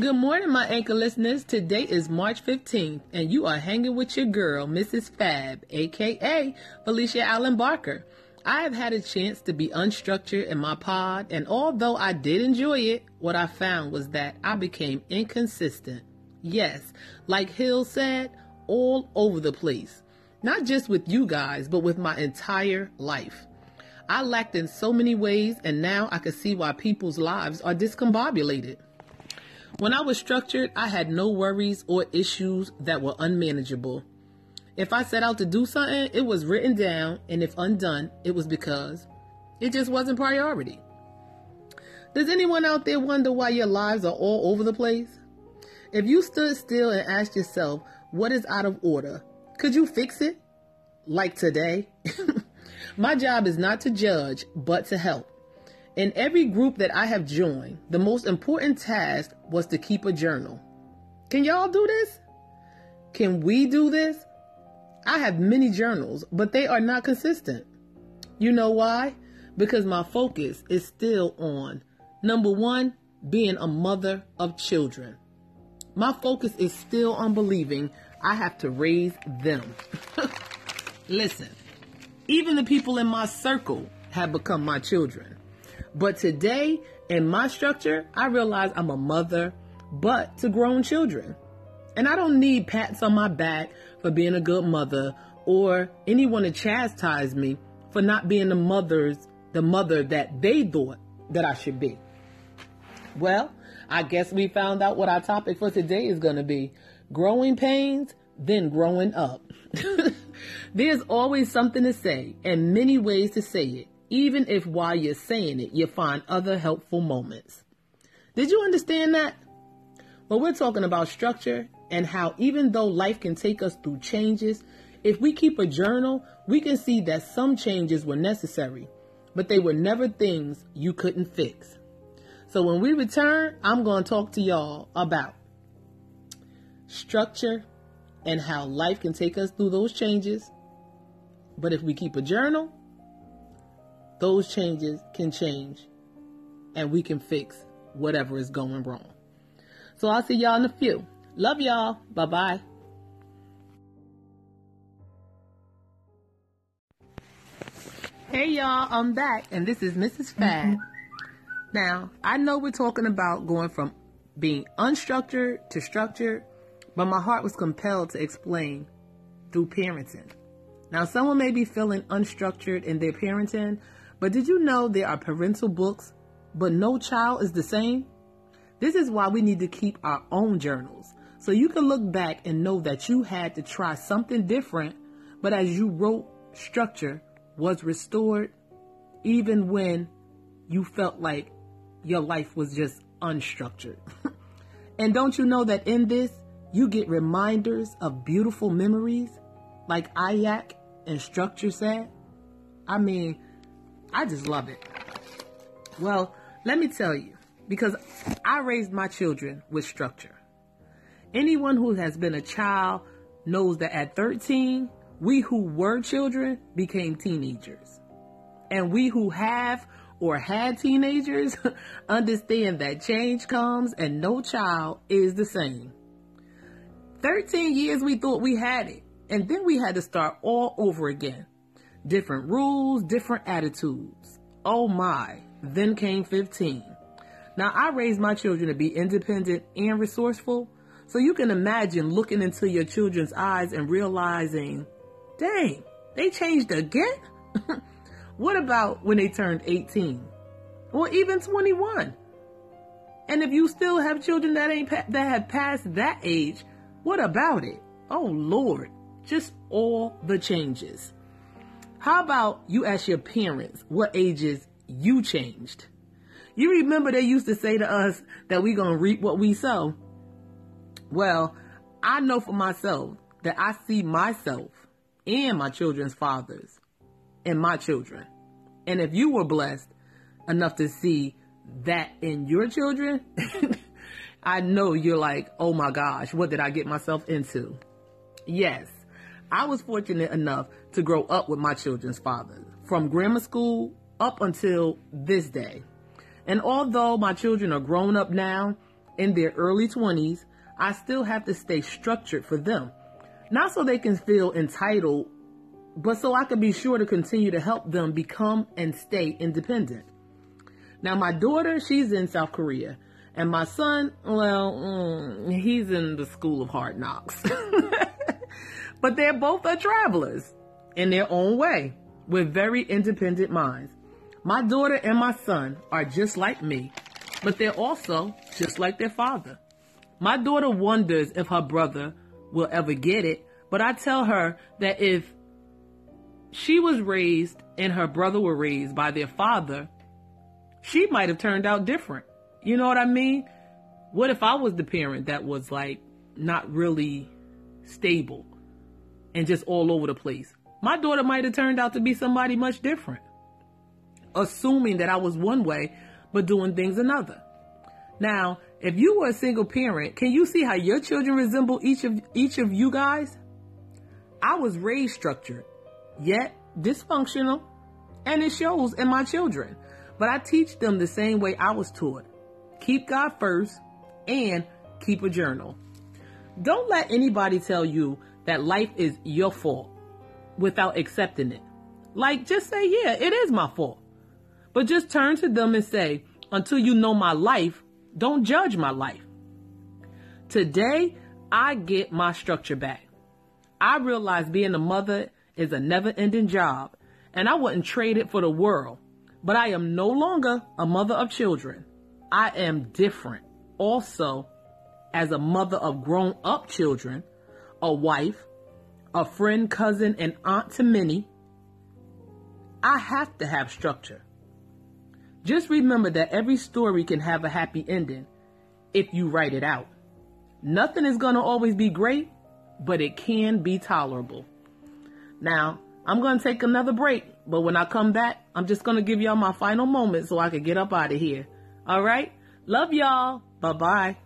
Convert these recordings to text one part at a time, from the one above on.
Good morning, my anchor listeners. Today is March 15th, and you are hanging with your girl, Mrs. Fab, aka Felicia Allen Barker. I have had a chance to be unstructured in my pod, and although I did enjoy it, what I found was that I became inconsistent. Yes, like Hill said, all over the place. Not just with you guys, but with my entire life. I lacked in so many ways, and now I can see why people's lives are discombobulated. When I was structured, I had no worries or issues that were unmanageable. If I set out to do something, it was written down, and if undone, it was because it just wasn't priority. Does anyone out there wonder why your lives are all over the place? If you stood still and asked yourself, what is out of order? Could you fix it? Like today? My job is not to judge, but to help. In every group that I have joined, the most important task was to keep a journal. Can y'all do this? Can we do this? I have many journals, but they are not consistent. You know why? Because my focus is still on number one, being a mother of children. My focus is still on believing I have to raise them. Listen, even the people in my circle have become my children. But today, in my structure, I realize I'm a mother, but to grown children. And I don't need pats on my back for being a good mother or anyone to chastise me for not being the mother's the mother that they thought that I should be. Well, I guess we found out what our topic for today is going to be. Growing pains, then growing up. There's always something to say and many ways to say it even if while you're saying it, you find other helpful moments. Did you understand that? Well, we're talking about structure and how even though life can take us through changes, if we keep a journal, we can see that some changes were necessary, but they were never things you couldn't fix. So when we return, I'm going to talk to y'all about structure and how life can take us through those changes. But if we keep a journal, those changes can change and we can fix whatever is going wrong. So I'll see y'all in a few. Love y'all. Bye bye. Hey y'all, I'm back and this is Mrs. Fab. Mm-hmm. Now, I know we're talking about going from being unstructured to structured, but my heart was compelled to explain through parenting. Now, someone may be feeling unstructured in their parenting, but did you know there are parental books, but no child is the same? This is why we need to keep our own journals. So you can look back and know that you had to try something different, but as you wrote, structure was restored even when you felt like your life was just unstructured. and don't you know that in this, you get reminders of beautiful memories like Ayak and Structure said? I mean, I just love it. Well, let me tell you, because I raised my children with structure. Anyone who has been a child knows that at 13, we who were children became teenagers. And we who have or had teenagers understand that change comes and no child is the same. 13 years we thought we had it, and then we had to start all over again different rules, different attitudes. Oh my, then came 15. Now, I raised my children to be independent and resourceful, so you can imagine looking into your children's eyes and realizing, dang, they changed again? what about when they turned 18 or even 21? And if you still have children that ain't pa- that have passed that age, what about it? Oh Lord, just all the changes. How about you ask your parents what ages you changed? You remember they used to say to us that we're going to reap what we sow. Well, I know for myself that I see myself and my children's fathers and my children. And if you were blessed enough to see that in your children, I know you're like, oh my gosh, what did I get myself into? Yes, I was fortunate enough to grow up with my children's father from grammar school up until this day. And although my children are grown up now, in their early 20s, I still have to stay structured for them. Not so they can feel entitled, but so I can be sure to continue to help them become and stay independent. Now, my daughter, she's in South Korea. And my son, well, mm, he's in the school of hard knocks. but they're both are travelers in their own way with very independent minds. My daughter and my son are just like me, but they're also just like their father. My daughter wonders if her brother will ever get it, but I tell her that if she was raised and her brother were raised by their father, she might have turned out different. You know what I mean? What if I was the parent that was like not really stable and just all over the place? My daughter might have turned out to be somebody much different, assuming that I was one way, but doing things another. Now, if you were a single parent, can you see how your children resemble each of each of you guys? I was raised structured, yet dysfunctional, and it shows in my children. But I teach them the same way I was taught. Keep God first and keep a journal. Don't let anybody tell you that life is your fault without accepting it. Like, just say, yeah, it is my fault. But just turn to them and say, until you know my life, don't judge my life. Today, I get my structure back. I realize being a mother is a never ending job, and I wouldn't trade it for the world. But I am no longer a mother of children. I am different. Also, as a mother of grown up children, a wife, a friend, cousin, and aunt to many, I have to have structure. Just remember that every story can have a happy ending if you write it out. Nothing is going to always be great, but it can be tolerable. Now, I'm going to take another break, but when I come back, I'm just going to give y'all my final moment so I can get up out of here. All right? Love y'all. Bye bye.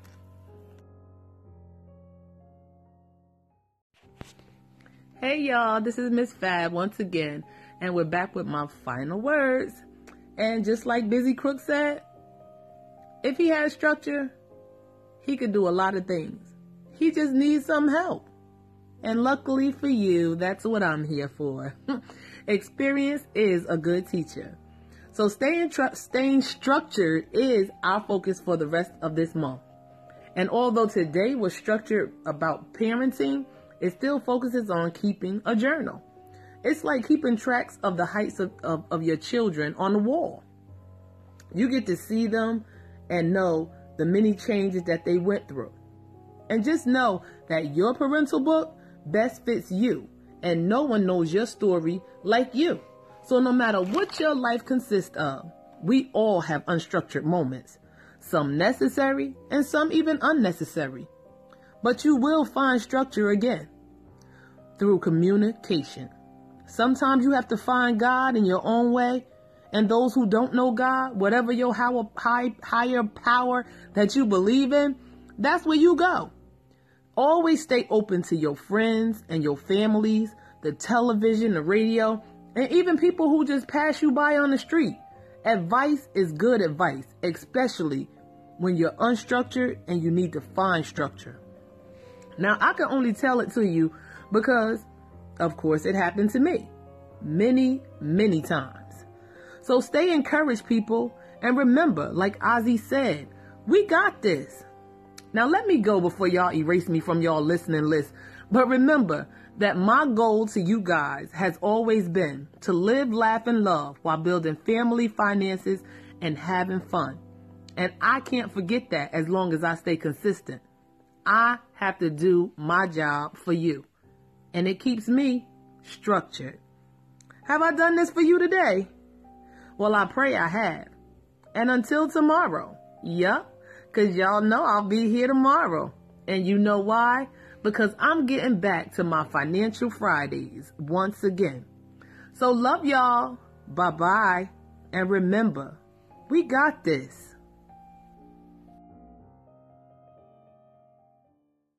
Hey y'all, this is Miss Fab once again, and we're back with my final words. And just like Busy Crook said, if he had structure, he could do a lot of things. He just needs some help. And luckily for you, that's what I'm here for. Experience is a good teacher. So staying, tr- staying structured is our focus for the rest of this month. And although today was structured about parenting, it still focuses on keeping a journal. It's like keeping tracks of the heights of, of, of your children on the wall. You get to see them and know the many changes that they went through. And just know that your parental book best fits you, and no one knows your story like you. So no matter what your life consists of, we all have unstructured moments, some necessary and some even unnecessary. But you will find structure again through communication. Sometimes you have to find God in your own way. And those who don't know God, whatever your high, higher power that you believe in, that's where you go. Always stay open to your friends and your families, the television, the radio, and even people who just pass you by on the street. Advice is good advice, especially when you're unstructured and you need to find structure. Now, I can only tell it to you because of course, it happened to me many, many times. So stay encouraged, people. And remember, like Ozzy said, we got this. Now, let me go before y'all erase me from y'all listening list. But remember that my goal to you guys has always been to live, laugh, and love while building family finances and having fun. And I can't forget that as long as I stay consistent. I have to do my job for you and it keeps me structured. Have I done this for you today? Well, I pray I have. And until tomorrow, yup, because y'all know I'll be here tomorrow. And you know why? Because I'm getting back to my financial Fridays once again. So love y'all. Bye bye. And remember, we got this.